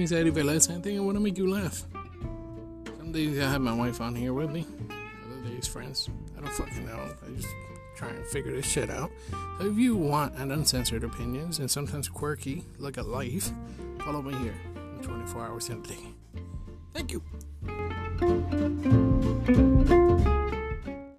name's Eddie Velez. I think I want to make you laugh. Some days I have my wife on here with me. Other days, friends. I don't fucking know. I just try and figure this shit out. So if you want an uncensored opinions and sometimes quirky look at life, follow me here 24 hours in a day. Thank you.